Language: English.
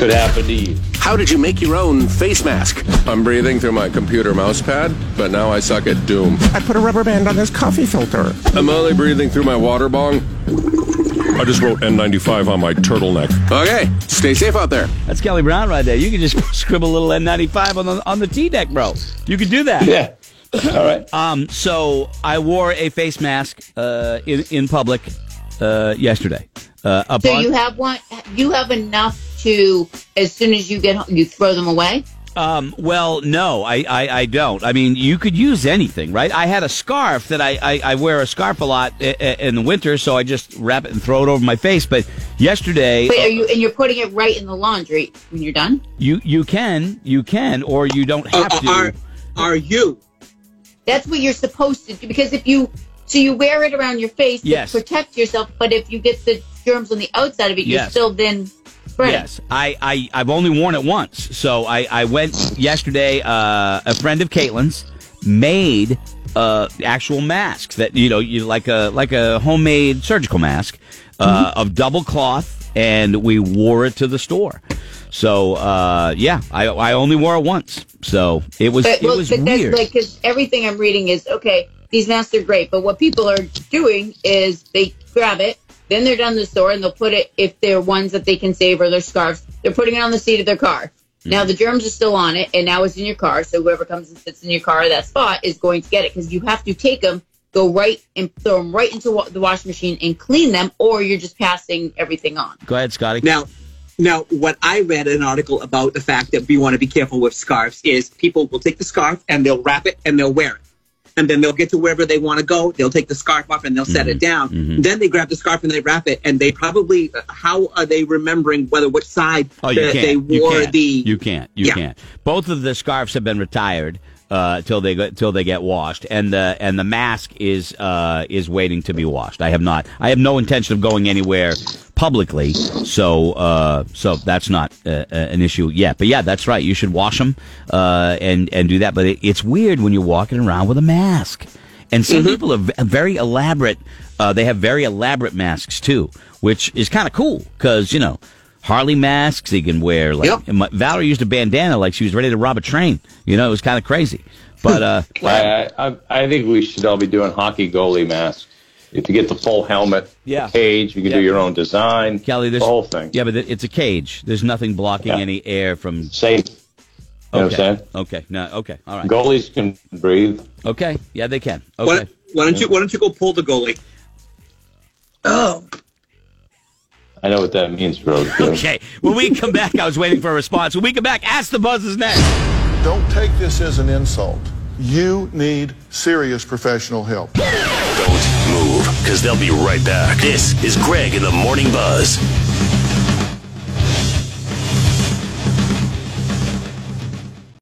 could happen to you. How did you make your own face mask? I'm breathing through my computer mouse pad, but now I suck at Doom. I put a rubber band on this coffee filter. I'm only breathing through my water bong. I just wrote N95 on my turtleneck. Okay, stay safe out there. That's Kelly Brown right there. You can just scribble a little N95 on the on the T deck, bro. You can do that. Yeah. All right. Um, so I wore a face mask uh, in in public uh, yesterday. Uh, So you have one. You have enough to, as soon as you get home, you throw them away. Um, well, no, I, I, I don't. I mean, you could use anything, right? I had a scarf that I, I, I wear a scarf a lot i- i- in the winter, so I just wrap it and throw it over my face. But yesterday, Wait, are you? And you're putting it right in the laundry when you're done. you you can you can or you don't Uh, have to. are are you? That's what you're supposed to do because if you, so you wear it around your face Yes. to protect yourself. But if you get the germs on the outside of it, you're still then spreading. Yes, I, I I've only worn it once. So I I went yesterday. Uh, a friend of Caitlin's made uh actual masks that you know you like a like a homemade surgical mask uh, of double cloth, and we wore it to the store. So uh, yeah, I I only wore it once. So it was But, it well, was but weird. that's like because everything I'm reading is okay. These masks are great, but what people are doing is they grab it, then they're down to the store and they'll put it if they're ones that they can save or their scarves. They're putting it on the seat of their car. Hmm. Now the germs are still on it, and now it's in your car. So whoever comes and sits in your car, that spot is going to get it because you have to take them, go right and throw them right into wa- the washing machine and clean them, or you're just passing everything on. Go ahead, Scotty. Now, now, what I read in an article about the fact that we want to be careful with scarves is people will take the scarf and they'll wrap it and they'll wear it. And then they'll get to wherever they want to go. They'll take the scarf off and they'll set it down. Then they grab the scarf and they wrap it. And they probably, how are they remembering whether which side Oh, you can't. they you wore can't. the. You can't. You Yeah. can't. Both of the scarves have been retired uh, till they go, till they get washed, and the and the mask is uh, is waiting to be washed. I have not. I have no intention of going anywhere publicly, so uh, so that's not uh, uh, an issue yet. But yeah, that's right. You should wash them uh, and and do that. But it, it's weird when you're walking around with a mask. And some people are very elaborate. Uh, they have very elaborate masks too, which is kind of cool because you know Harley masks he can wear. Like Yep. my, Valerie used a bandana like she was ready to rob a train. You know, it was kind of crazy. But uh, I, I, I think we should all be doing hockey goalie masks. If you get the full helmet, Yeah. the cage, you can Yeah. do your own design. Kelly, this, the whole thing. Yeah, but it's a cage. There's nothing blocking Yeah. any air from. Safe. You know what I'm Okay. saying? Okay. No. Okay. All right. Goalies can breathe. Okay. Yeah, they can. Why, Okay. why don't you Why don't you go pull the goalie? Oh. I know what that means, bro. Okay. When we come back, I was waiting for a response. When we come back, ask the buzzes next. Don't take this as an insult. You need serious professional help. Don't move, because they'll be right back. This is Greg in the Morning Buzz.